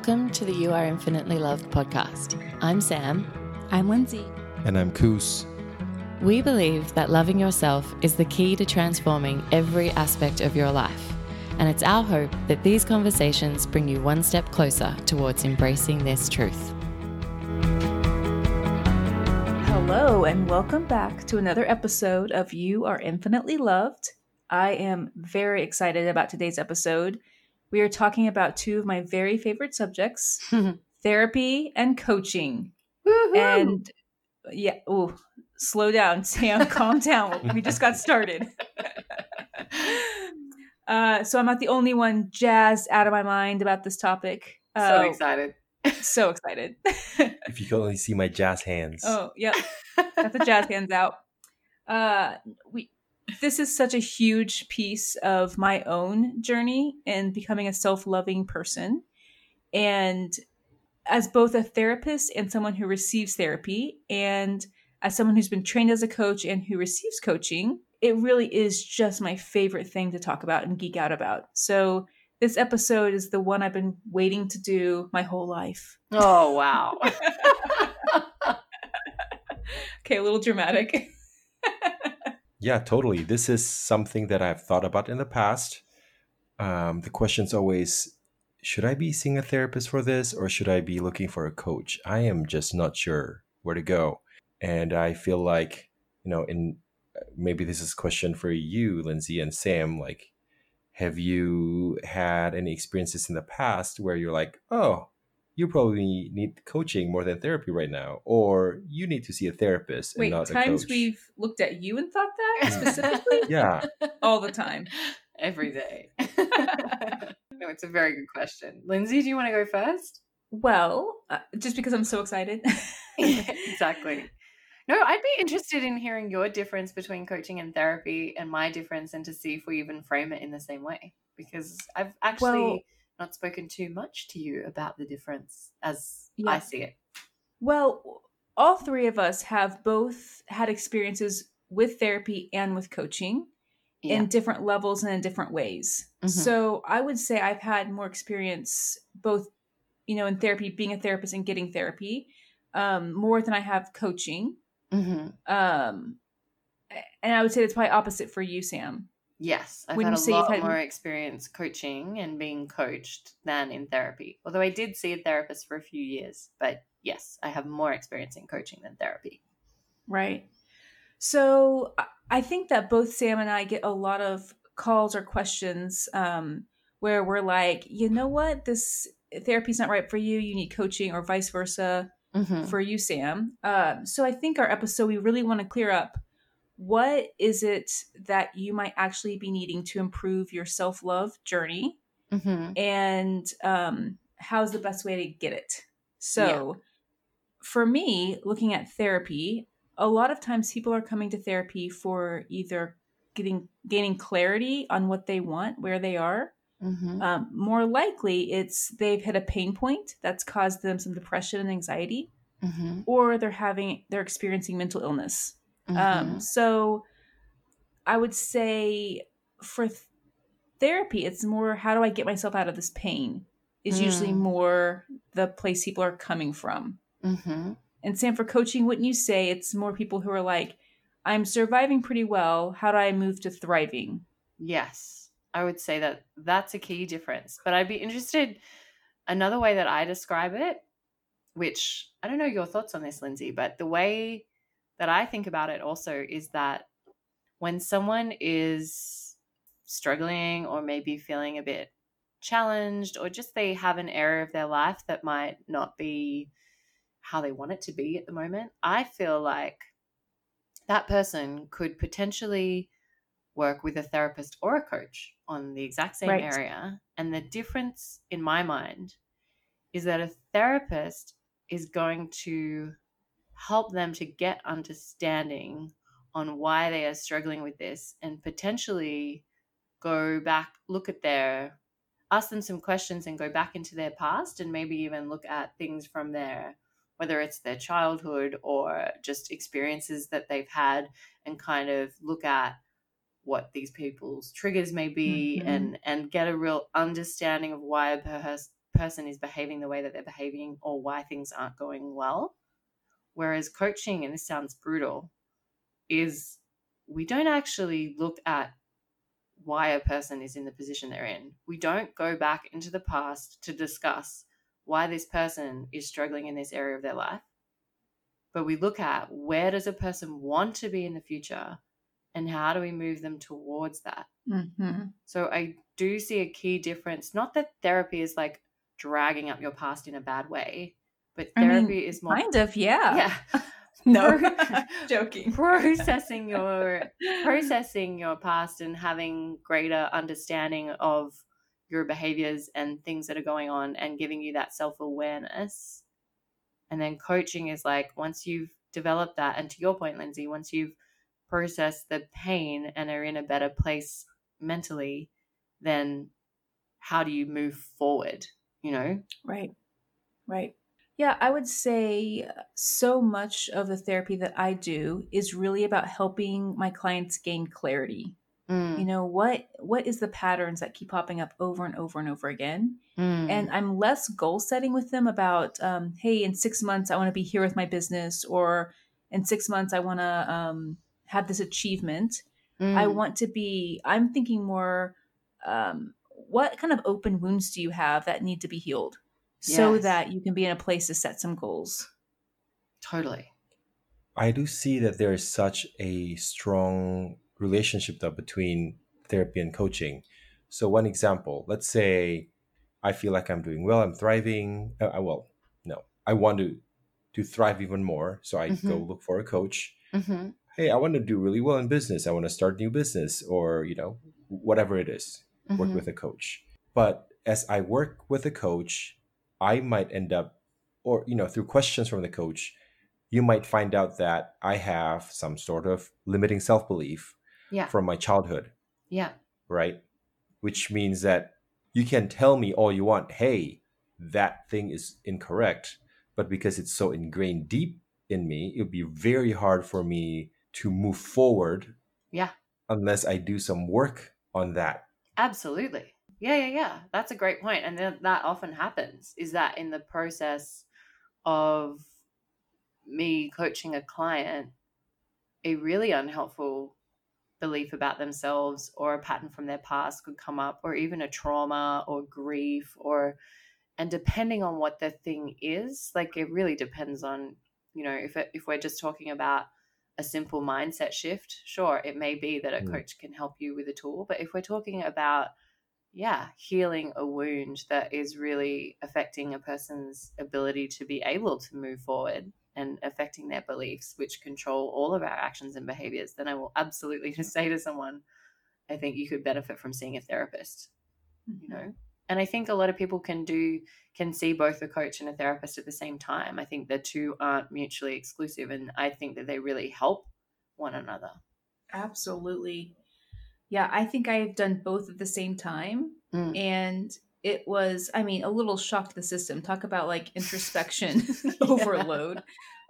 Welcome to the You Are Infinitely Loved podcast. I'm Sam. I'm Lindsay. And I'm Koos. We believe that loving yourself is the key to transforming every aspect of your life. And it's our hope that these conversations bring you one step closer towards embracing this truth. Hello, and welcome back to another episode of You Are Infinitely Loved. I am very excited about today's episode. We are talking about two of my very favorite subjects therapy and coaching. Woo-hoo! And yeah, oh, slow down, Sam, calm down. We just got started. Uh, so I'm not the only one jazzed out of my mind about this topic. so Uh, excited. so excited. If you could only see my jazz hands. oh, yep. Got the jazz hands out. Uh, we this is such a huge piece of my own journey in becoming a self-loving person. And as both a therapist and someone who receives therapy, and as someone who's been trained as a coach and who receives coaching, it really is just my favorite thing to talk about and geek out about. So this episode is the one I've been waiting to do my whole life. Oh, wow. Okay, a little dramatic. Yeah, totally. This is something that I've thought about in the past. Um, the question's always should I be seeing a therapist for this or should I be looking for a coach? I am just not sure where to go. And I feel like, you know, in maybe this is a question for you, Lindsay and Sam, like, have you had any experiences in the past where you're like, oh, you probably need coaching more than therapy right now, or you need to see a therapist Wait, and not a times coach? we've looked at you and thought that specifically? Yeah. All the time. every day. no, it's a very good question. Lindsay, do you want to go first? Well, uh, just because I'm so excited. exactly. No, I'd be interested in hearing your difference between coaching and therapy and my difference and to see if we even frame it in the same way. Because I've actually Well- not spoken too much to you about the difference as Yeah. I see it. Well, all three of us have both had experiences with therapy and with coaching Yeah. in different levels and in different ways. Mhm. So I would say I've had more experience both, you know, in therapy, being a therapist and getting therapy, um, more than I have coaching. hmm Um, and I would say it's probably opposite for you, Sam. Yes, I've When had a lot had- more experience coaching and being coached than in therapy. Although I did see a therapist for a few years, but yes, I have more experience in coaching than therapy. Right. So I- I think that both Sam and I get a lot of calls or questions um, where we're like, you know what, this therapy's not right for you. You need coaching, or vice versa Mm-hmm. for you, Sam. Um, so I think our episode, we really want to clear up what is it that you might actually be needing to improve your self love journey Mm-hmm. and um, how's the best way to get it. So, for me, looking at therapy, a lot of times people are coming to therapy for either getting gaining clarity on what they want, where they are. Mm-hmm. Um, more likely, it's they've hit a pain point that's caused them some depression and anxiety, Mm-hmm. or they're having they're experiencing mental illness. Mm-hmm. Um, so I would say for th- therapy, it's more how do I get myself out of this pain is usually Mm. more the place people are coming from. mm-hmm. And Sam, for coaching, wouldn't you say it's more people who are like, I'm surviving pretty well. How do I move to thriving? Yes, I would say that that's a key difference. But I'd be interested another way that I describe it, which I don't know your thoughts on this, Lindsay, but the way that I think about it also is that when someone is struggling or maybe feeling a bit challenged or just they have an area of their life that might not be how they want it to be at the moment, I feel like that person could potentially work with a therapist or a coach on the exact same Right. area. And the difference in my mind is that a therapist is going to help them to get understanding on why they are struggling with this and potentially go back, look at their, ask them some questions and go back into their past and maybe even look at things from there, whether it's their childhood or just experiences that they've had and kind of look at what these people's triggers may be Mhm. and and get a real understanding of why a pers- person is behaving the way that they're behaving or why things aren't going well. Whereas coaching, and this sounds brutal, is we don't actually look at why a person is in the position they're in. We don't go back into the past to discuss why this person is struggling in this area of their life. But we look at where does a person want to be in the future and how do we move them towards that? Mm-hmm. So I do see a key difference. Not that therapy is like dragging up your past in a bad way, but I mean, therapy is more Kind of, yeah. yeah No, joking. processing your processing your past and having greater understanding of your behaviors and things that are going on and giving you that self-awareness and then coaching is like once you've developed that and to your point lindsay once you've processed the pain and are in a better place mentally then how do you move forward you know Right. Right. Yeah, I would say so much of the therapy that I do is really about helping my clients gain clarity. Mm, You know, what what is the patterns that keep popping up over and over and over again? mm, And I'm less goal setting with them about, um, hey, in six months I want to be here with my business, or in six months I want to um, have this achievement. I mm. want to be. I'm thinking more. Um, what kind of open wounds do you have that need to be healed, so Yes. that you can be in a place to set some goals? totally I do see that there is such a strong relationship though between therapy and coaching. So one example, let's say I feel like I'm doing well, I'm thriving. Uh, uh, well, no, I want to to thrive even more, so I go Mhm. look for a coach. hmm Hey, I want to do really well in business. I want to start a new business, or you know, whatever it is, work Mhm. with a coach. But as I work with a coach, I might end up, or you know, through questions from the coach, you might find out that I have some sort of limiting self belief yeah from my childhood, yeah right? Which means that you can tell me all you want, hey, that thing is incorrect. But because it's so ingrained deep in me, it would be very hard for me to move forward yeah unless I do some work on that. Absolutely. Yeah, yeah, yeah. That's a great point. And then that often happens is that in the process of me coaching a client, a really unhelpful belief about themselves or a pattern from their past could come up, or even a trauma or grief, or, and depending on what the thing is, like it really depends on, you know, if, it, if we're just talking about a simple mindset shift, sure, it may be that a Mm. coach can help you with a tool. But if we're talking about, yeah, healing a wound that is really affecting a person's ability to be able to move forward and affecting their beliefs, which control all of our actions and behaviors, then I will absolutely just say to someone, I think you could benefit from seeing a therapist, you mm-hmm. know? And I think a lot of people can do can see both a coach and a therapist at the same time. I think the two aren't mutually exclusive and I think that they really help one another. Absolutely. Yeah, I think I've done both at the same time. Mm. And it was, I mean, a little shock to the system. Talk about like introspection overload.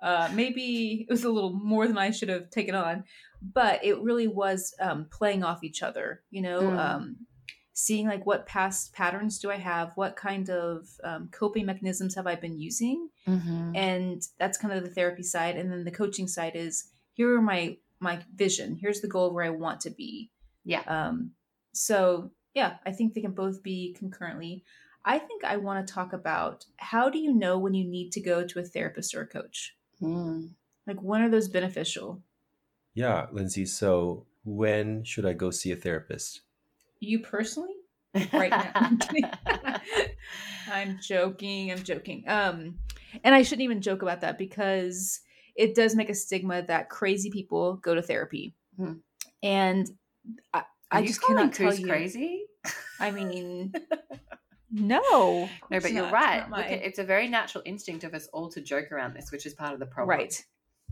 Uh, maybe it was a little more than I should have taken on, but it really was um, playing off each other, you know, Mm. um, seeing like what past patterns do I have? What kind of um, coping mechanisms have I been using? Mm-hmm. and that's kind of the therapy side and then the coaching side is here are my my vision here's the goal where i want to be Yeah. um so yeah i think they can both be concurrently i think i want to talk about how do you know when you need to go to a therapist or a coach Mm. like when are those beneficial Yeah, Lindsay. So when should I go see a therapist? you personally right now I'm i'm joking i'm joking um and i shouldn't even joke about that because it does make a stigma that crazy people go to therapy Hmm. and i, Are I you just calling cannot tell you crazy. i mean no No, it's but you're not. Right. not my- at- it's a very natural instinct of us all to joke around this, which is part of the problem. right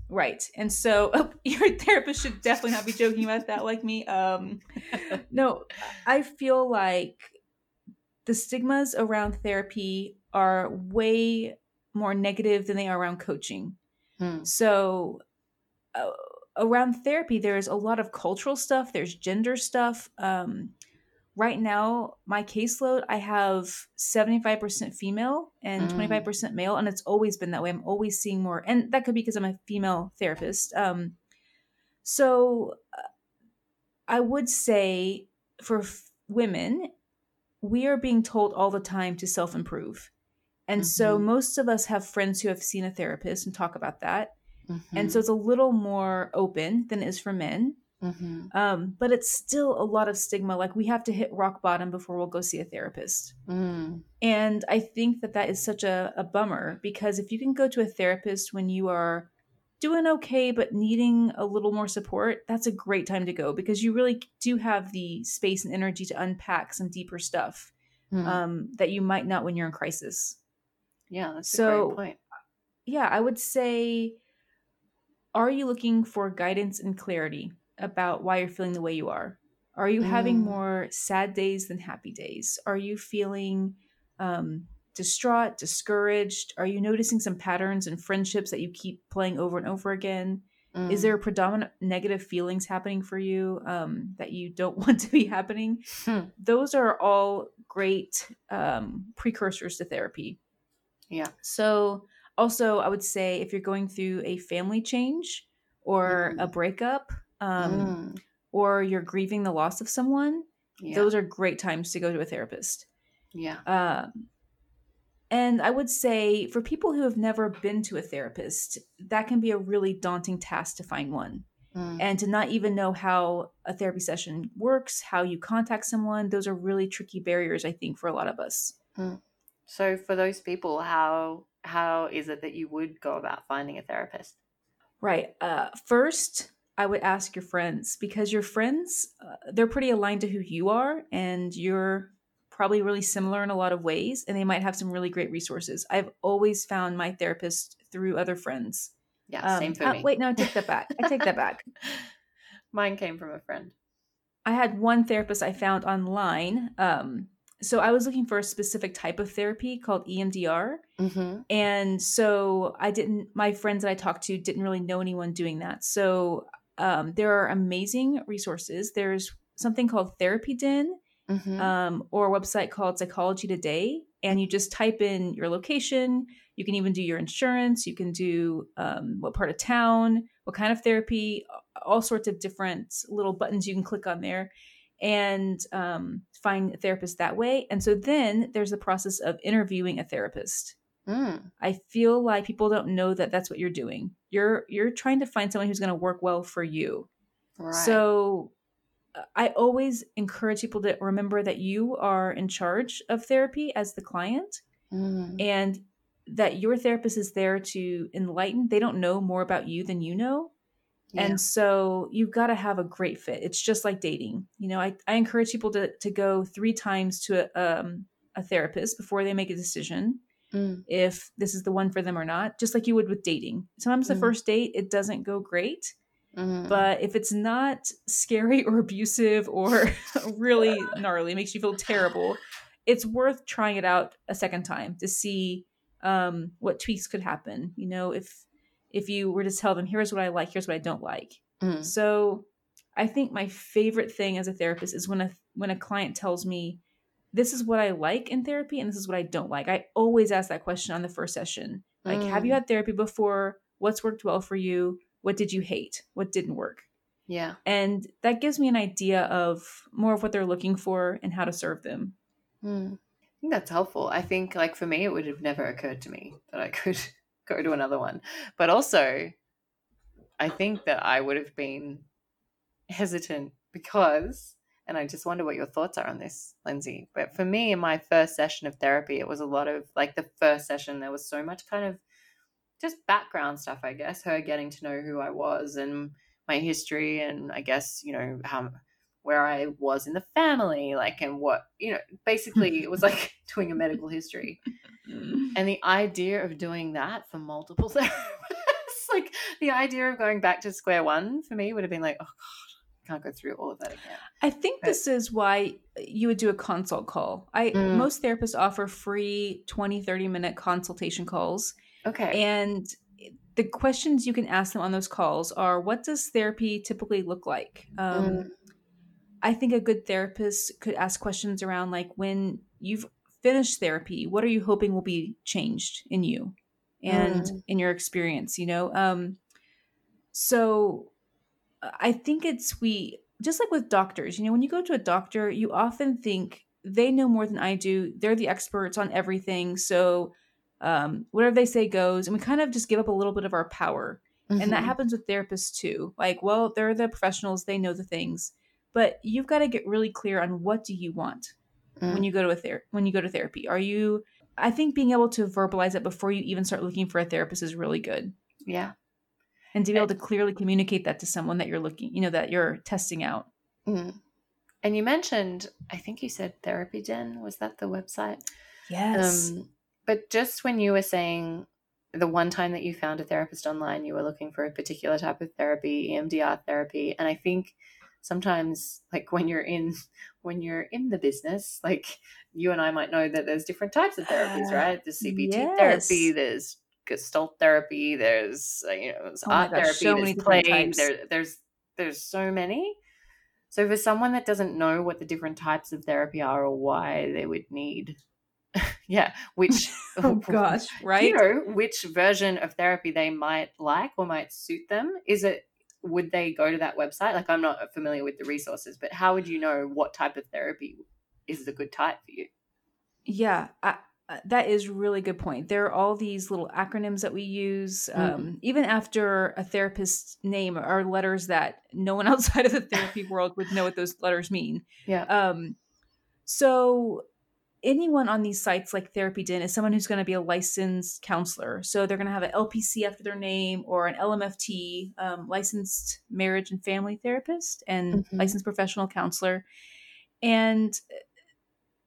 right and so oh, your therapist should definitely not be joking about that like me um no i feel like the stigmas around therapy are way more negative than they are around coaching Hmm. so uh, around therapy there's a lot of cultural stuff there's gender stuff um right now, my caseload, I have 75% female and Mm. 25% male, and it's always been that way. I'm always seeing more, and that could be because I'm a female therapist. Um, so uh, I would say for f- women, we are being told all the time to self improve. And so Mhm. most of us have friends who have seen a therapist and talk about that. And Mhm. so it's a little more open than it is for men. Mhm. Um, but it's still a lot of stigma. Like we have to hit rock bottom before we'll go see a therapist. Mm. And I think that that is such a, a bummer because if you can go to a therapist when you are doing okay but needing a little more support, that's a great time to go because you really do have the space and energy to unpack some deeper stuff Mm. um, that you might not when you're in crisis. yeah, that's a so- great point. Yeah, I would say are you looking for guidance and clarity about why you're feeling the way you are? Are you having Mm. more sad days than happy days? Are you feeling um, distraught, discouraged? Are you noticing some patterns in friendships that you keep playing over and over again? Is Mm. there predominant negative feelings happening for you um, that you don't want to be happening? Hmm. Those are all great um, precursors to therapy. Yeah. So, also, I would say if you're going through a family change or a Mm. breakup, um, Mm. or you're grieving the loss of someone, Yeah. those are great times to go to a therapist. yeah. Um, and I would say for people who have never been to a therapist, that can be a really daunting task to find one. Mm. And to not even know how a therapy session works, how you contact someone, those are really tricky barriers, I think, for a lot of us. So for those people, how how is it that you would go about finding a therapist? Right. Uh, first, I would ask your friends because your friends, uh, they're pretty aligned to who you are, and you're probably really similar in a lot of ways, and they might have some really great resources. I've always found my therapist through other friends. Yeah, Um, same for uh, me. Wait, no, I take that back. I take that back. Mine came from a friend. I had one therapist I found online. Um, so I was looking for a specific type of therapy called EMDR. Mm-hmm. And so I didn't, my friends that I talked to didn't really know anyone doing that. So um, there are amazing resources. There's something called Therapy Den Mm-hmm. um, or a website called Psychology Today. And you just type in your location. You can even do your insurance. You can do um, what part of town, what kind of therapy, all sorts of different little buttons you can click on there and um, find a therapist that way. And so then there's the process of interviewing a therapist. mm. I feel like people don't know that that's what you're doing. You're you're trying to find someone who's going to work well for you. Right. So uh, I always encourage people to remember that you are in charge of therapy as the client Mm. and that your therapist is there to enlighten. They don't know more about you than you know. Yeah. And so you've got to have a great fit. It's just like dating. You know, I, I encourage people to, to go three times to a, um, a therapist before they make a decision Mm. if this is the one for them or not, just like you would with dating. Sometimes the Mm. first date, it doesn't go great. Mm. But if it's not scary or abusive or really gnarly, makes you feel terrible, it's worth trying it out a second time to see um, what tweaks could happen. You know, if if you were to tell them, here's what I like, here's what I don't like. Mm. So I think my favorite thing as a therapist is when a when a client tells me this is what I like in therapy and this is what I don't like. I always ask that question on the first session. Like, have you Mm. had therapy before? What's worked well for you? What did you hate? What didn't work? Yeah. And that gives me an idea of more of what they're looking for and how to serve them. Mm. I think that's helpful. I think, like, for me, it would have never occurred to me that I could go to another one. But also, I think that I would have been hesitant because, and I just wonder what your thoughts are on this, Lindsay. But for me, in my first session of therapy, it was a lot of like the first session, there was so much kind of just background stuff, I guess, her getting to know who I was and my history, and I guess, you know, how where I was in the family, like, and what, you know, basically it was like doing a medical history. And the idea of doing that for multiple therapists, like the idea of going back to square one for me would have been like, oh God, I can't go through all of that again. I think this is why you would do a consult call. I Mm. most therapists offer free 20 30 minute consultation calls Okay. and the questions you can ask them on those calls are what does therapy typically look like? Um, Mm. I think a good therapist could ask questions around like when you've finished therapy, what are you hoping will be changed in you and mm. in your experience, you know? Um so I think it's we just like with doctors, you know, when you go to a doctor, you often think they know more than I do. They're the experts on everything. So um, whatever they say goes. And we kind of just give up a little bit of our power. Mm-hmm. And that mm-hmm. happens with therapists too. Like, well, they're the professionals, they know the things. But you've got to get really clear on what do you want mm. when you go to a ther- when you go to therapy. Are you I think being able to verbalize it before you even start looking for a therapist is really good. Yeah. And to be able to clearly communicate that to someone that you're looking, you know, that you're testing out. Mm. And you mentioned, I think you said Therapy Den. Was that the website? Yes. Um, but just when you were saying the one time that you found a therapist online, you were looking for a particular type of therapy, EMDR therapy, and I think sometimes like when you're in when you're in the business like you and i might know that there's different types of therapies right there's cbt yes. therapy there's gestalt therapy there's uh, you know there's oh art gosh, therapy so there's play there, there's there's so many so for someone that doesn't know what the different types of therapy are or why they would need yeah, which oh gosh, right? You know, which version of therapy they might like or might suit them. Is it would they go to that website? Like I'm not familiar with the resources, but how would you know what type of therapy is the good type for you? Yeah, I, that is really good point. There are all these little acronyms that we use. Mm. Um, even after a therapist's name are letters that no one outside of the therapy world would know what those letters mean. Yeah. Um, so anyone on these sites like Therapy Den is someone who's going to be a licensed counselor. So they're going to have an LPC after their name or an LMFT, um, licensed marriage and family therapist and mm-hmm. licensed professional counselor. And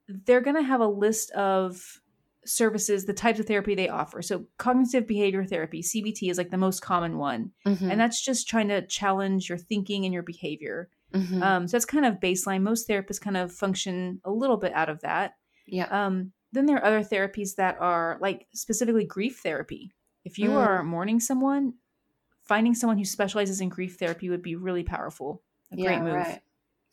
they're going to have a list of services, the types of therapy they offer. So cognitive behavior therapy, CBT, is like the most common one. Mm-hmm. And that's just trying to challenge your thinking and your behavior. Mm-hmm. Um, so that's kind of baseline. Most therapists kind of function a little bit out of that. Yeah. Um, then there are other therapies that are like specifically grief therapy. If you mm. are mourning someone, finding someone who specializes in grief therapy would be really powerful. A yeah, great move. Right.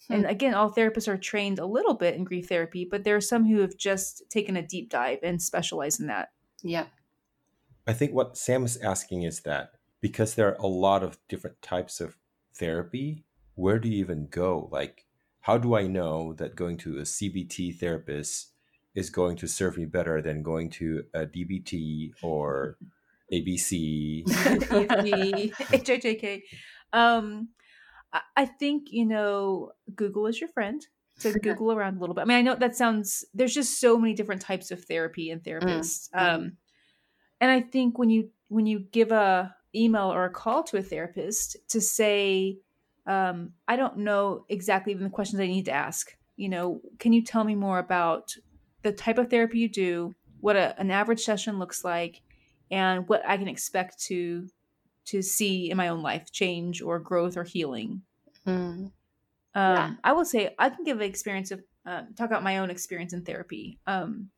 Hmm. And again, all therapists are trained a little bit in grief therapy, but there are some who have just taken a deep dive and specialize in that. Yeah. I think what Sam is asking is that because there are a lot of different types of therapy, where do you even go? Like, how do I know that going to a CBT therapist is going to serve me better than going to a DBT or ABC. HHJK. Um, I think, you know, Google is your friend. So Google around a little bit. I mean, I know that sounds, there's just so many different types of therapy and therapists. Mm. Um, and I think when you, when you give a email or a call to a therapist to say, um, I don't know exactly even the questions I need to ask. You know, can you tell me more about the type of therapy you do, what a, an average session looks like, and what I can expect to to see in my own life change or growth or healing. Mm. Um, yeah. I will say I can give an experience of uh, talk about my own experience in therapy. Um,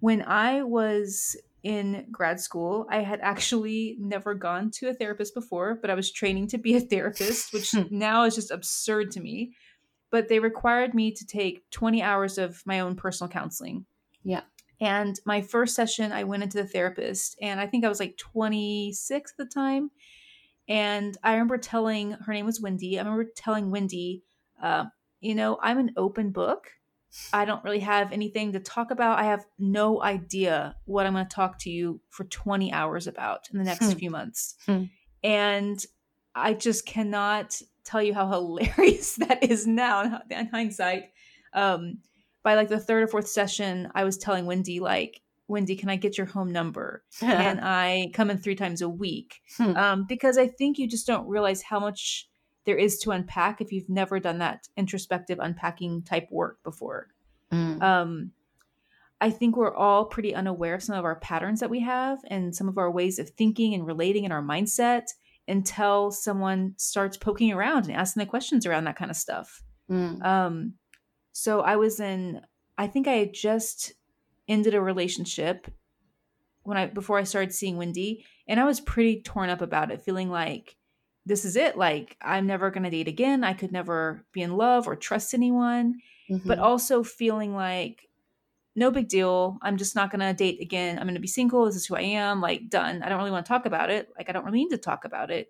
when I was in grad school, I had actually never gone to a therapist before, but I was training to be a therapist, which now is just absurd to me but they required me to take 20 hours of my own personal counseling. Yeah. And my first session, I went into the therapist, and I think I was like 26 at the time. And I remember telling her name was Wendy. I remember telling Wendy, uh, you know, I'm an open book. I don't really have anything to talk about. I have no idea what I'm going to talk to you for 20 hours about in the next hmm. few months. Hmm. And I just cannot tell you how hilarious that is now in hindsight. Um, by like the third or fourth session, I was telling Wendy, like, Wendy, can I get your home number? and I come in three times a week. Hmm. Um, because I think you just don't realize how much there is to unpack if you've never done that introspective unpacking type work before. Mm. Um, I think we're all pretty unaware of some of our patterns that we have and some of our ways of thinking and relating in our mindset until someone starts poking around and asking the questions around that kind of stuff. Mm. Um, so I was in, I think I had just ended a relationship when I before I started seeing Wendy, and I was pretty torn up about it, feeling like this is it. Like, I'm never going to date again. I could never be in love or trust anyone. Mm-hmm. But also feeling like, no big deal. I'm just not going to date again. I'm going to be single. This is who I am. Like, done. I don't really want to talk about it. Like, I don't really need to talk about it.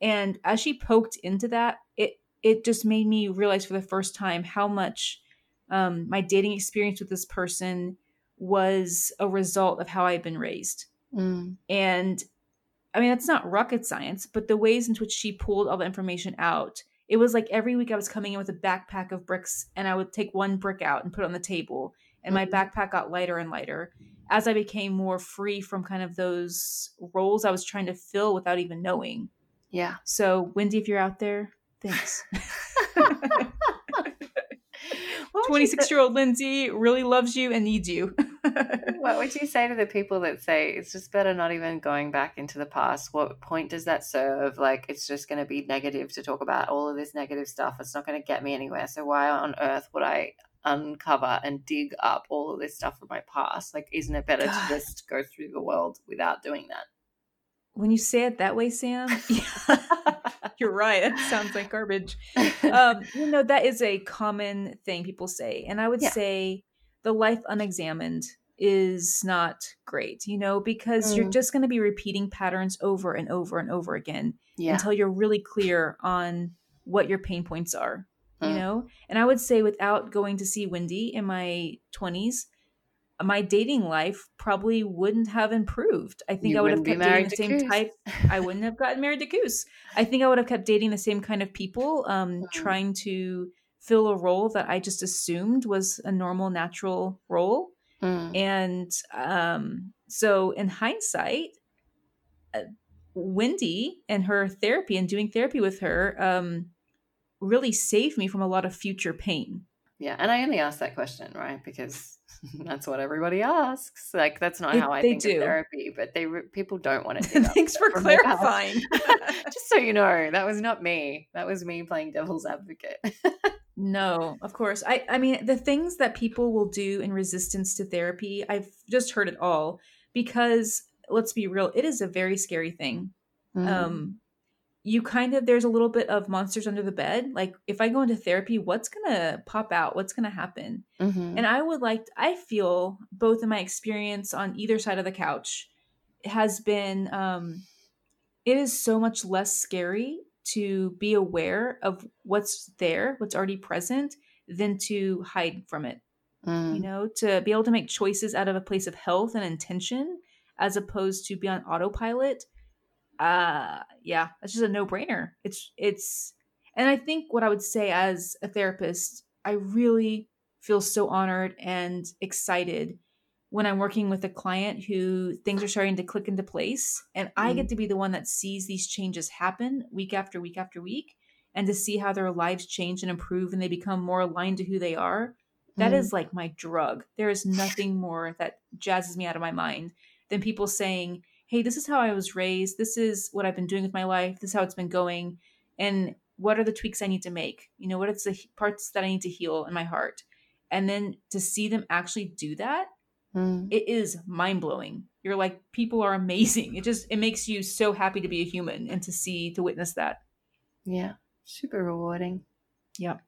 And as she poked into that, it it just made me realize for the first time how much um, my dating experience with this person was a result of how I've been raised. Mm. And I mean, that's not rocket science, but the ways in which she pulled all the information out, it was like every week I was coming in with a backpack of bricks and I would take one brick out and put it on the table. And my Mhm. backpack got lighter and lighter as I became more free from kind of those roles I was trying to fill without even knowing. Yeah. So, Wendy, if you're out there, thanks. What would you 26 year old Lindsay really loves you and needs you. What would you say to the people that say it's just better not even going back into the past? What point does that serve? Like, it's just going to be negative to talk about all of this negative stuff. It's not going to get me anywhere. So, why on earth would I uncover and dig up all of this stuff from my past? Like, isn't it better God. to just go through the world without doing that? when you say it that way, Sam, that? you're right. That sounds like garbage. um, you know, that is a common thing people say. And I would Yeah. say the life unexamined is not great, you know, because you're Mm. just going to be repeating patterns over and over and over again yeah. until you're really clear on what your pain points are, you Mm. know? And I would say, without going to see Wendy in my 20s, my dating life probably wouldn't have improved. I think You I would have kept dating married the same Koos. type I wouldn't have gotten married to Koos. I think I would have kept dating the same kind of people, um, Mhm. trying to fill a role that I just assumed was a normal, natural role. Mm. And um, so, in hindsight, uh, Wendy and her therapy and doing therapy with her um, really saved me from a lot of future pain. Yeah, and I only asked that question, right? Because that's what everybody asks. Like that's not how I they think do. of therapy, but they people don't want to. up Thanks for from their past. clarifying. Just so you know, that was not me. That was me playing devil's advocate. No, of course. I I mean the things that people will do in resistance to therapy, I've just heard it all because let's be real, it is a very scary thing. Mm. Um you kind of there's a little bit of monsters under the bed. Like if I go into therapy, what's to pop out? What's to happen? Mhm. And I would like I feel both in my experience on either side of the couch has been um it is so much less scary to be aware of what's there, what's already present than to hide from it. Mm. You know, to be able to make choices out of a place of health and intention as opposed to be on autopilot. Uh yeah, that's just a no-brainer. It's it's and I think what I would say as a therapist, I really feel so honored and excited when I'm working with a client who things are starting to click into place. And I get to be the one that sees these changes happen week after week after week and to see how their lives change and improve and they become more aligned to who they are. That Mm. is like my drug. There is nothing more that jazzes me out of my mind than people saying, Hey, this is how I was raised. This is what I've been doing with my life. This is how it's been going. And what are the tweaks I need to make? You know, what are the parts that I need to heal in my heart? And then to see them actually do that, Mm. it is mind blowing. You're like, people are amazing. It just, it makes you so happy to be a human and to see, to witness that. Yeah, super rewarding. Yep.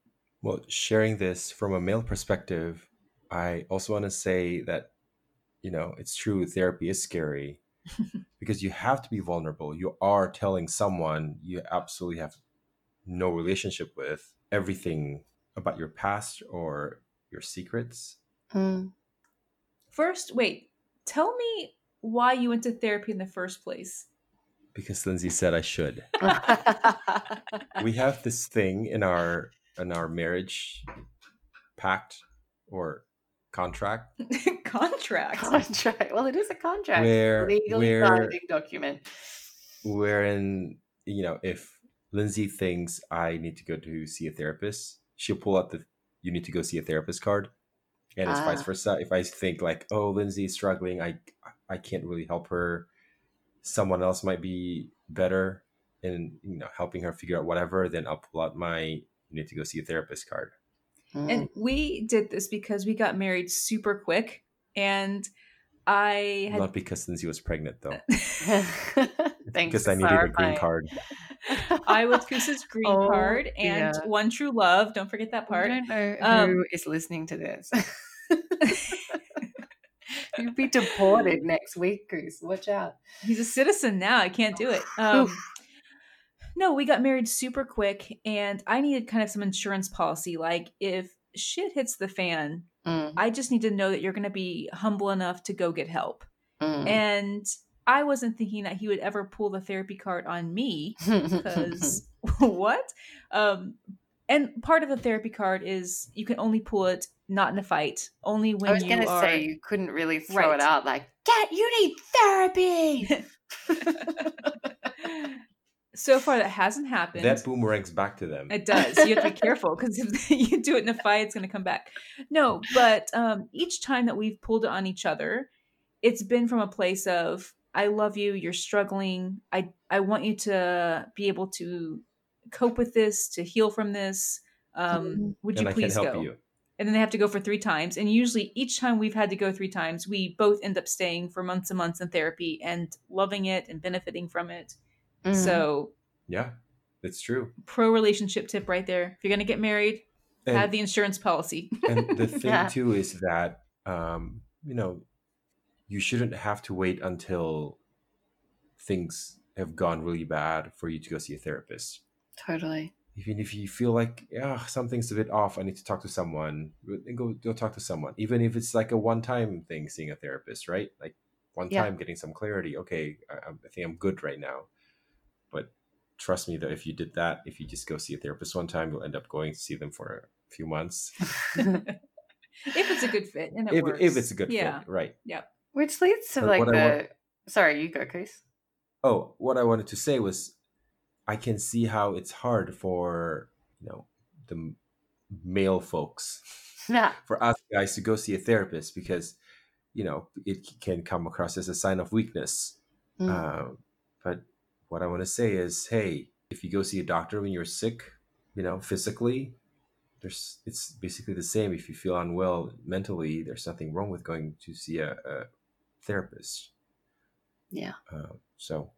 Well, sharing this from a male perspective, I also want to say that, you know, it's true, therapy is scary because you have to be vulnerable. You are telling someone you absolutely have no relationship with everything about your past or your secrets. Mm. First, wait, tell me why you went to therapy in the first place. Because Lindsay said I should. we have this thing in our in our marriage pact or contract Contract. contract. Well, it is a contract. Where- legally where- binding document. wherein you know if lindsay thinks i need to go to see a therapist she'll pull out the you need to go see a therapist card and it's vice Ah. versa if i think like oh lindsay's struggling i i can't really help her someone else might be better in you know helping her figure out whatever then i'll pull out my you need to go see a therapist card Mm. And we did this because we got married super quick. And I had not because lindsay was pregnant though Thanks because I needed a green card. I with Koos's green Oh, card and dear. one true love. Don't forget that I part. don't know Um, who is listening to this. You'll be deported next week, Koos. Watch out. He's a citizen now. I can't do it. Um, no, we got married super quick, and I needed kind of some insurance policy. Like, if shit hits the fan, Mm, I just need to know that you're going to be humble enough to go get help. mm. And I wasn't thinking that he would ever pull the therapy card on me because what? Um, and part of the therapy card is you can only pull it not in a fight, only when I was you going to are. say you couldn't really throw Right. it out like, "Get, you need therapy." so far, that hasn't happened. That boomerangs back to them. It does. You have to be careful because if you do it in a fight, it's going to come back. No, but um, each time that we've pulled it on each other, it's been from a place of I love you. You're struggling. I I want you to be able to cope with this, to heal from this. Um, would you and I can please help go? you. And then they have to go for three times. And usually, each time we've had to go three times, we both end up staying for months and months in therapy and loving it and benefiting from it. Mm. So, Yeah, it's true. pro relationship tip right there. If you're going to get married, And, have the insurance policy. and the thing Yeah. too is that um, you know you shouldn't have to wait until things have gone really bad for you to go see a therapist. totally. Even if you feel like yeah something's a bit off, I need to talk to someone. Go go talk to someone. Even if it's like a one time thing, seeing a therapist, right? Like one Yeah. time getting some clarity. Okay, I, I think I'm good right now. But trust me that if you did that, if you just go see a therapist one time, you'll end up going to see them for a few months. if it's a good fit and it if, works. if it's a good yeah. fit, right? Yeah. Which leads to But like the. Want- Sorry, you go, Koos. Oh, what I wanted to say was, I can see how it's hard for you know the male folks, Yeah. for us guys to go see a therapist because you know it can come across as a sign of weakness. Mm. Um, but what I want to say is, hey, if you go see a doctor when you're sick, you know, physically, there's it's basically the same. If you feel unwell mentally, there's nothing wrong with going to see a, a therapist. Yeah. Uh, so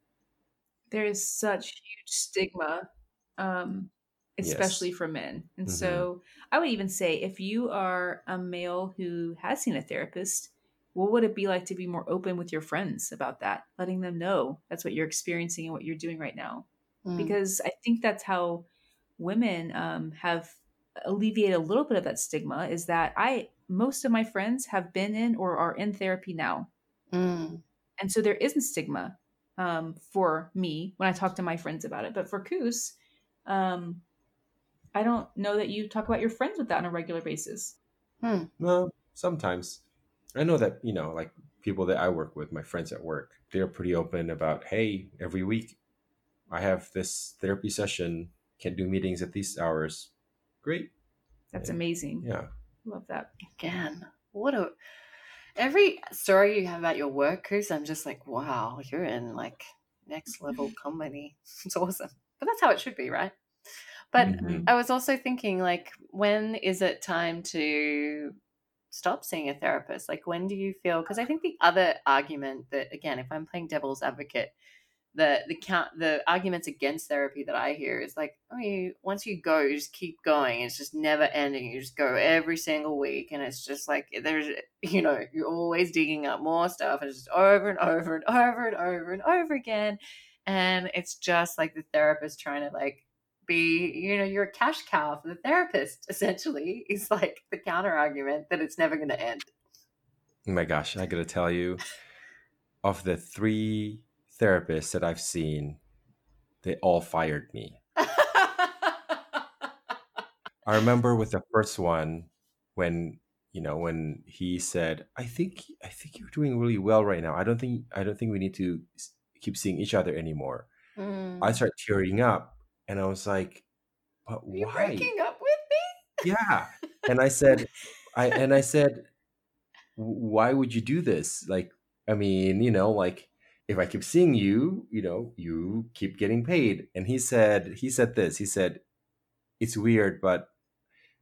there is such huge stigma, um, especially Yes. for men. And Mhm. so I would even say if you are a male who has seen a therapist, what would it be like to be more open with your friends about that, letting them know that's what you're experiencing and what you're doing right now? Mm. because I think that's how women um, have alleviated a little bit of that stigma. Is that I most of my friends have been in or are in therapy now, Mm. and so there isn't stigma um, for me when I talk to my friends about it. But for Koos, um, I don't know that you talk about your friends with that on a regular basis. Well, sometimes. I know that, you know, like people that I work with, my friends at work, they're pretty open about, hey, every week I have this therapy session, can't do meetings at these hours. Great. That's Yeah. amazing. Yeah. Love that. Again, what a. Every story you have about your work, Chris, I'm just like, wow, you're in like next level company. It's awesome. But that's how it should be, right? But Mhm. I was also thinking, like, when is it time to stop seeing a therapist? Like, when do you feel? Because I think the other argument that, again, if I'm playing devil's advocate, the the count the arguments against therapy that I hear is like, oh, you once you go, you just keep going. It's just never ending. You just go every single week, and it's just like there's, you know, you're always digging up more stuff, and it's just over and over and over and over and over again, and it's just like the therapist trying to like be, you know, you're a cash cow for the therapist. Essentially, is like the counter argument that it's never going to end. Oh my gosh, I gotta tell you, of the three therapists that I've seen, they all fired me. I remember with the first one when you know when he said, "I think I think you're doing really well right now. I don't think I don't think we need to keep seeing each other anymore." Mm. I started tearing up, and I was like, "But Are you why?" breaking up with me? Yeah, and I said, "I and I said, why would you do this? Like, I mean, you know, like." If I keep seeing you, you know, you keep getting paid. And he said, he said this. He said, "It's weird, but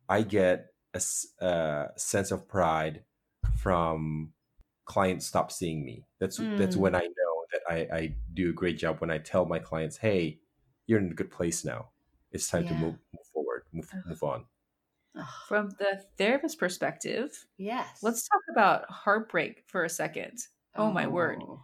I get a sense of pride from clients stop seeing me. That's that's Mm. when I know that I, I do a great job when I tell my clients, hey, you're in a good place now. It's time to move, move forward, move, move on. From the therapist perspective, yes. let's talk about heartbreak for a second. Oh, my word. Oh.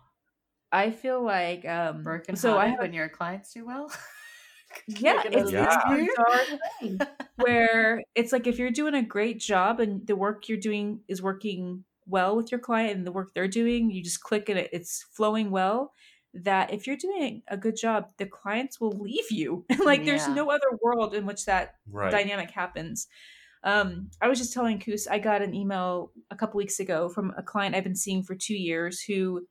I feel like um Broken so I have when your clients do well. yeah, it's, Yeah. it's a bizarre thing where it's like if you're doing a great job and the work you're doing is working well with your client and the work they're doing, you just click and it, it's flowing well. That if you're doing a good job, the clients will leave you. like there's no other world in which that Right. dynamic happens. Um, I was just telling Koos, I got an email a couple weeks ago from a client I've been seeing for two years who,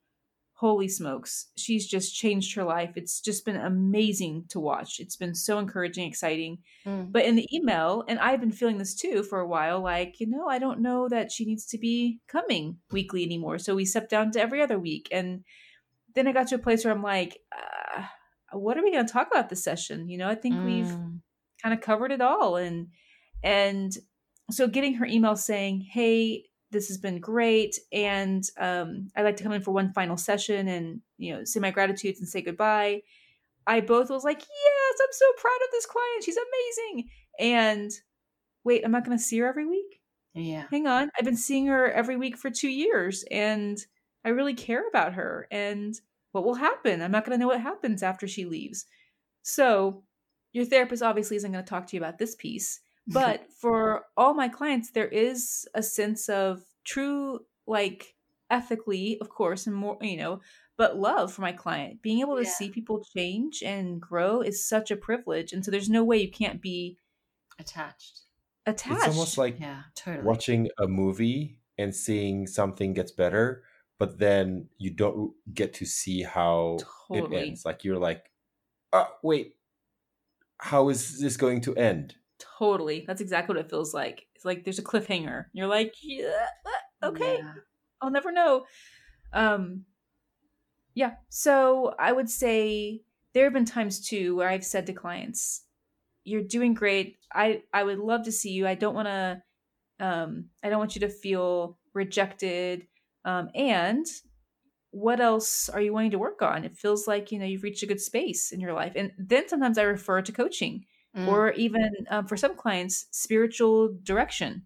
holy smokes, she's just changed her life. It's just been amazing to watch. It's been so encouraging, exciting. Mm. But in the email, and I've been feeling this too for a while, like, you know, I don't know that she needs to be coming weekly anymore. So we stepped down to every other week. And then I got to a place where I'm like, uh, what are we going to talk about this session? You know, I think we've Mm. kind of covered it all and and so getting her email saying hey this has been great and um, i'd like to come in for one final session and you know say my gratitudes and say goodbye i both was like yes i'm so proud of this client she's amazing and wait i'm not going to see her every week Yeah. hang on i've been seeing her every week for two years and i really care about her and what will happen i'm not going to know what happens after she leaves so your therapist obviously isn't going to talk to you about this piece but for all my clients there is a sense of true like ethically of course and more you know but love for my client being able to Yeah. see people change and grow is such a privilege and so there's no way you can't be Attached. attached It's almost like Yeah, totally. watching a movie and seeing something gets better, but then you don't get to see how it ends. Like you're like, oh, wait, how is this going to end? Totally. That's exactly what it feels like. It's like there's a cliffhanger. You're like, yeah, uh, okay, Yeah. I'll never know. Um yeah. So I would say there have been times too where I've said to clients, You're doing great. I I would love to see you. I don't wanna um I don't want you to feel rejected. Um and what else are you wanting to work on? It feels like, you know, you've reached a good space in your life. And then sometimes I refer to coaching Mm. or even um, for some clients spiritual direction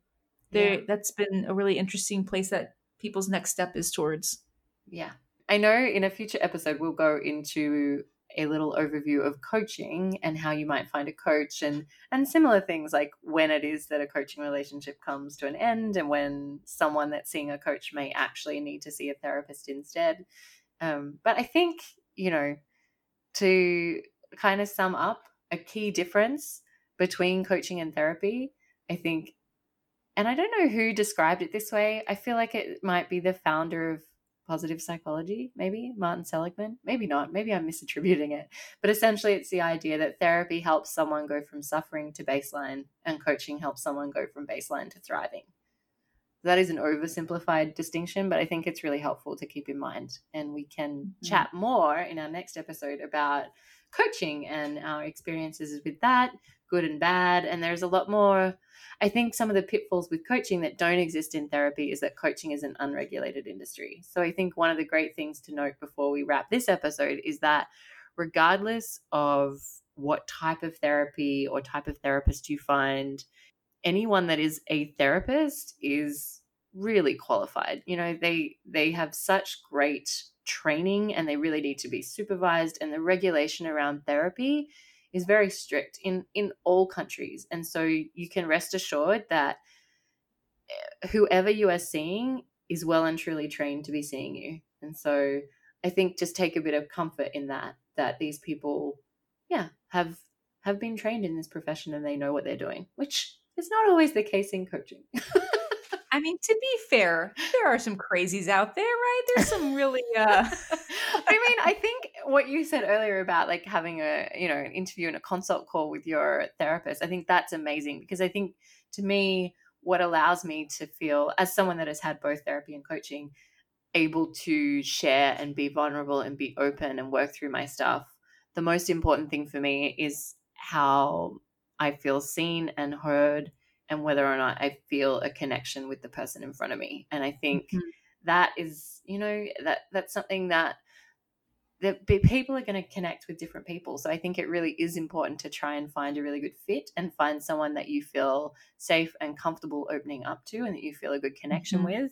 there Yeah. that's been a really interesting place that people's next step is towards Yeah. I know in a future episode we'll go into a little overview of coaching and how you might find a coach and and similar things like when it is that a coaching relationship comes to an end and when someone that's seeing a coach may actually need to see a therapist instead. Um, but I think, you know, to kind of sum up a key difference between coaching and therapy, I think and I don't know who described it this way. I feel like it might be the founder of positive psychology, maybe Martin Seligman. Maybe not. Maybe I'm misattributing it. But essentially, it's the idea that therapy helps someone go from suffering to baseline, and coaching helps someone go from baseline to thriving. That is an oversimplified distinction, but I think it's really helpful to keep in mind. And we can Mhm. chat more in our next episode about coaching and our experiences with that, good and bad. And there's a lot more I think some of the pitfalls with coaching that don't exist in therapy is that coaching is an unregulated industry. So I think one of the great things to note before we wrap this episode is that regardless of what type of therapy or type of therapist you find, anyone that is a therapist is really qualified. You know, they they have such great training and they really need to be supervised and the regulation around therapy is very strict in in all countries. And so you can rest assured that eh, whoever you are seeing is well and truly trained to be seeing you. And so i think just take a bit of comfort in that that these people yeah have have been trained in this profession and they know what they're doing which is not always the case in coaching i mean to be fair there are some crazies out there right? There's some really uh I mean, I think what you said earlier about like having a, you know, an interview and a consult call with your therapist, I think that's amazing because I think to me, what allows me to feel, as someone that has had both therapy and coaching, able to share and be vulnerable and be open and work through my stuff, the most important thing for me is how I feel seen and heard and whether or not I feel a connection with the person in front of me. And I think Mhm. that is, you know, that that's something that the people are going to connect with different people. So I think it really is important to try and find a really good fit and find someone that you feel safe and comfortable opening up to and that you feel a good connection mm-hmm. with.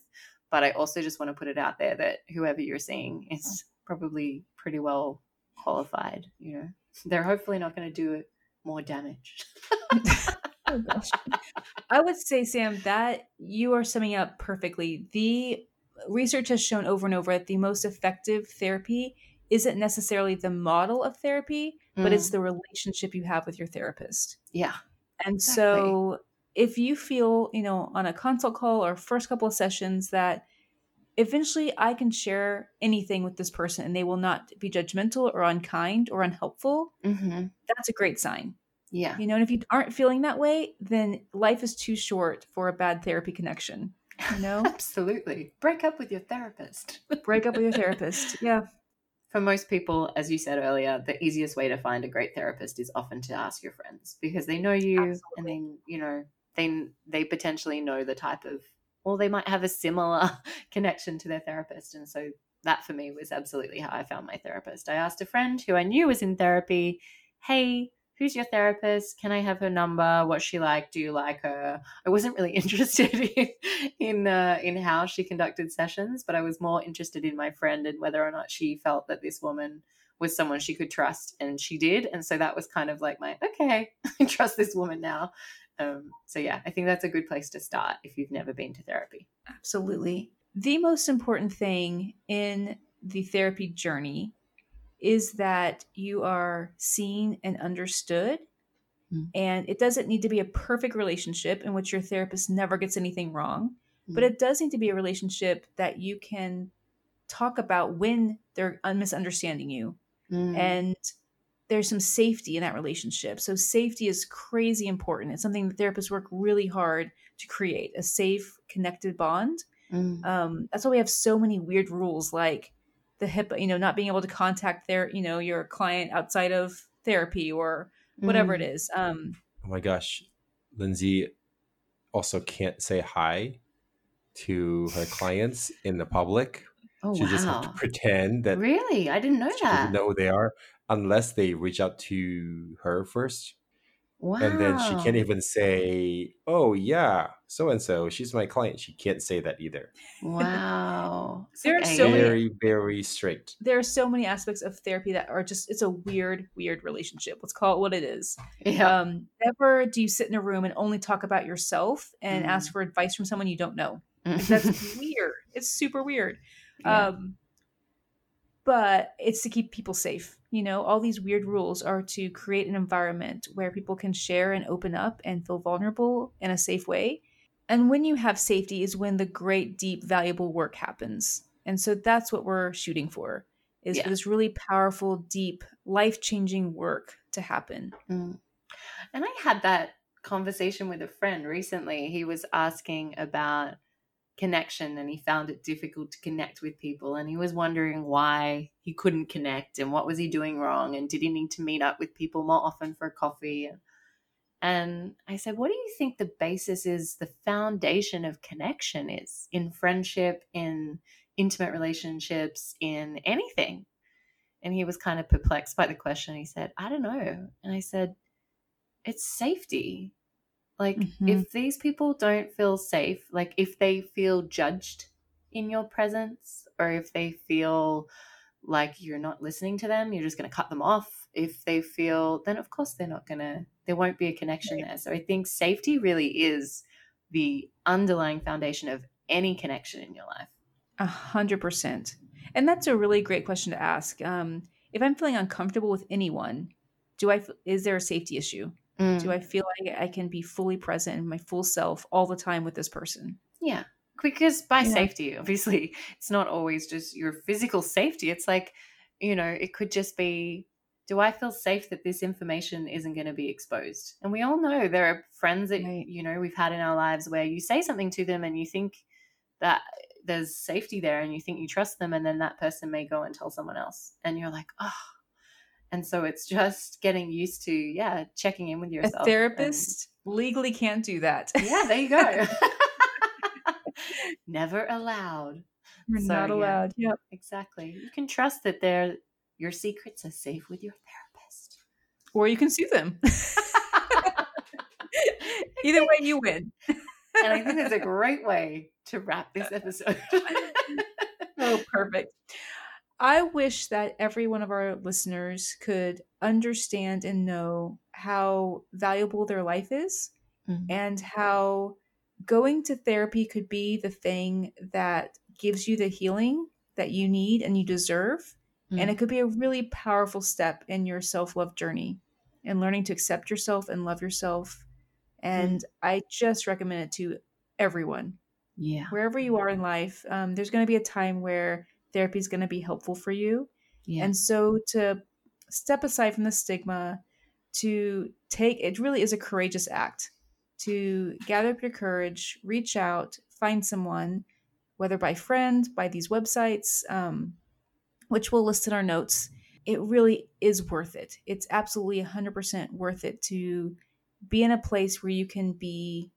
But I also just want to put it out there that whoever you're seeing is probably pretty well qualified. You know, they're hopefully not going to do more damage. I would say, Sam, that you are summing up perfectly. The research has shown over and over that the most effective therapy isn't necessarily the model of therapy, mm. but it's mm. the relationship you have with your therapist. Yeah. And exactly. so if you feel, you know, on a consult call or first couple of sessions that eventually I can share anything with this person and they will not be judgmental or unkind or unhelpful, mm-hmm. that's a great sign. Yeah. You know, and if you aren't feeling that way, then life is too short for a bad therapy connection. You know? Absolutely. Break up with your therapist. Break up with your therapist. Yeah. For most people, as you said earlier, the easiest way to find a great therapist is often to ask your friends because they know you Absolutely. and then, you know, they they potentially know the type of or they might have a similar connection to their therapist. And so that for me was absolutely how I found my therapist. I asked a friend who I knew was in therapy, hey, who's your therapist? Can I have her number? What's she like? Do you like her? I wasn't really interested in in, uh, in how she conducted sessions, but I was more interested in my friend and whether or not she felt that this woman was someone she could trust, and she did. And so that was kind of like my okay, I trust this woman now. Um, so yeah, I think that's a good place to start if you've never been to therapy. Absolutely. The most important thing in the therapy journey is that you are seen and understood. Mm. And it doesn't need to be a perfect relationship in which your therapist never gets anything wrong, mm. but it does need to be a relationship that you can talk about when they're misunderstanding you. Mm. And there's some safety in that relationship. So safety is crazy important. It's something that therapists work really hard to create a safe, connected bond. Mm. Um, that's why we have so many weird rules like the HIPAA, you know, not being able to contact their, you know, your client outside of therapy or whatever mm. it is. Um, oh my gosh, Lindsay also can't say hi to her clients in the public. Oh, she wow. just have to pretend that really I didn't know that. know who they are unless they reach out to her first. Wow. And then she can't even say, "Oh yeah, so and so, she's my client." She can't say that either. Wow. there are so very many, very strict. There are so many aspects of therapy that are just it's a weird weird relationship. Let's call it what it is. Yeah. Um never do you sit in a room and only talk about yourself and mm. ask for advice from someone you don't know. that's weird. It's super weird. Yeah. Um but it's to keep people safe. You know, all these weird rules are to create an environment where people can share and open up and feel vulnerable in a safe way. And when you have safety is when the great, deep, valuable work happens. And so that's what we're shooting for is yeah. for this really powerful, deep, life-changing work to happen. Mm. And I had that conversation with a friend recently. He was asking about connection and he found it difficult to connect with people and he was wondering why he couldn't connect and what was he doing wrong and did he need to meet up with people more often for coffee? And I said what do you think the basis is the foundation of connection is in friendship in intimate relationships in anything? And he was kind of perplexed by the question. He said I don't know. And I said it's safety like, mm-hmm. if these people don't feel safe, like if they feel judged in your presence, or if they feel like you're not listening to them, you're just going to cut them off. If they feel, then of course they're not going to, there won't be a connection right. there. So I think safety really is the underlying foundation of any connection in your life. A hundred percent. And that's a really great question to ask. Um, if I'm feeling uncomfortable with anyone, do I, is there a safety issue? Mm. Do I feel like I can be fully present in my full self all the time with this person? Yeah. Because by yeah. safety, obviously, it's not always just your physical safety. It's like, you know, it could just be do I feel safe that this information isn't going to be exposed? And we all know there are friends that, right. you know, we've had in our lives where you say something to them and you think that there's safety there and you think you trust them. And then that person may go and tell someone else. And you're like, oh, and so it's just getting used to, yeah, checking in with yourself. A therapist and... legally can't do that. Yeah, there you go. Never allowed. We're so, not allowed. Yeah, yep. Exactly. You can trust that they're Your secrets are safe with your therapist. Or you can sue them. Either way, you win. and I think that's a great way to wrap this episode. oh, perfect. I wish that every one of our listeners could understand and know how valuable their life is mm-hmm. and how going to therapy could be the thing that gives you the healing that you need and you deserve. Mm-hmm. And it could be a really powerful step in your self love journey and learning to accept yourself and love yourself. And mm-hmm. I just recommend it to everyone. Yeah. Wherever you are in life, um, there's going to be a time where therapy is going to be helpful for you. Yeah. And so to step aside from the stigma, to take it really is a courageous act to gather up your courage, reach out, find someone, whether by friend, by these websites, um, which we'll list in our notes. It really is worth it. It's absolutely 100% worth it to be in a place where you can be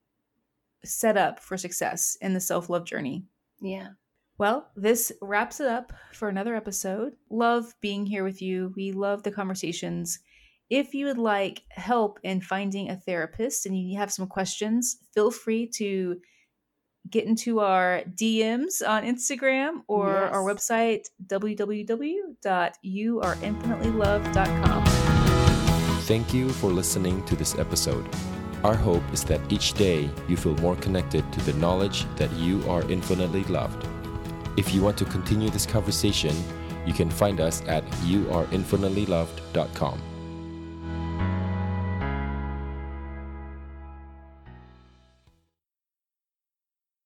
set up for success in the self love journey. Yeah. Well, this wraps it up for another episode. Love being here with you. We love the conversations. If you would like help in finding a therapist and you have some questions, feel free to get into our DMs on Instagram or yes. our website, www.youareinfinitelyloved.com. Thank you for listening to this episode. Our hope is that each day you feel more connected to the knowledge that you are infinitely loved. If you want to continue this conversation, you can find us at youareinfinitelyloved.com.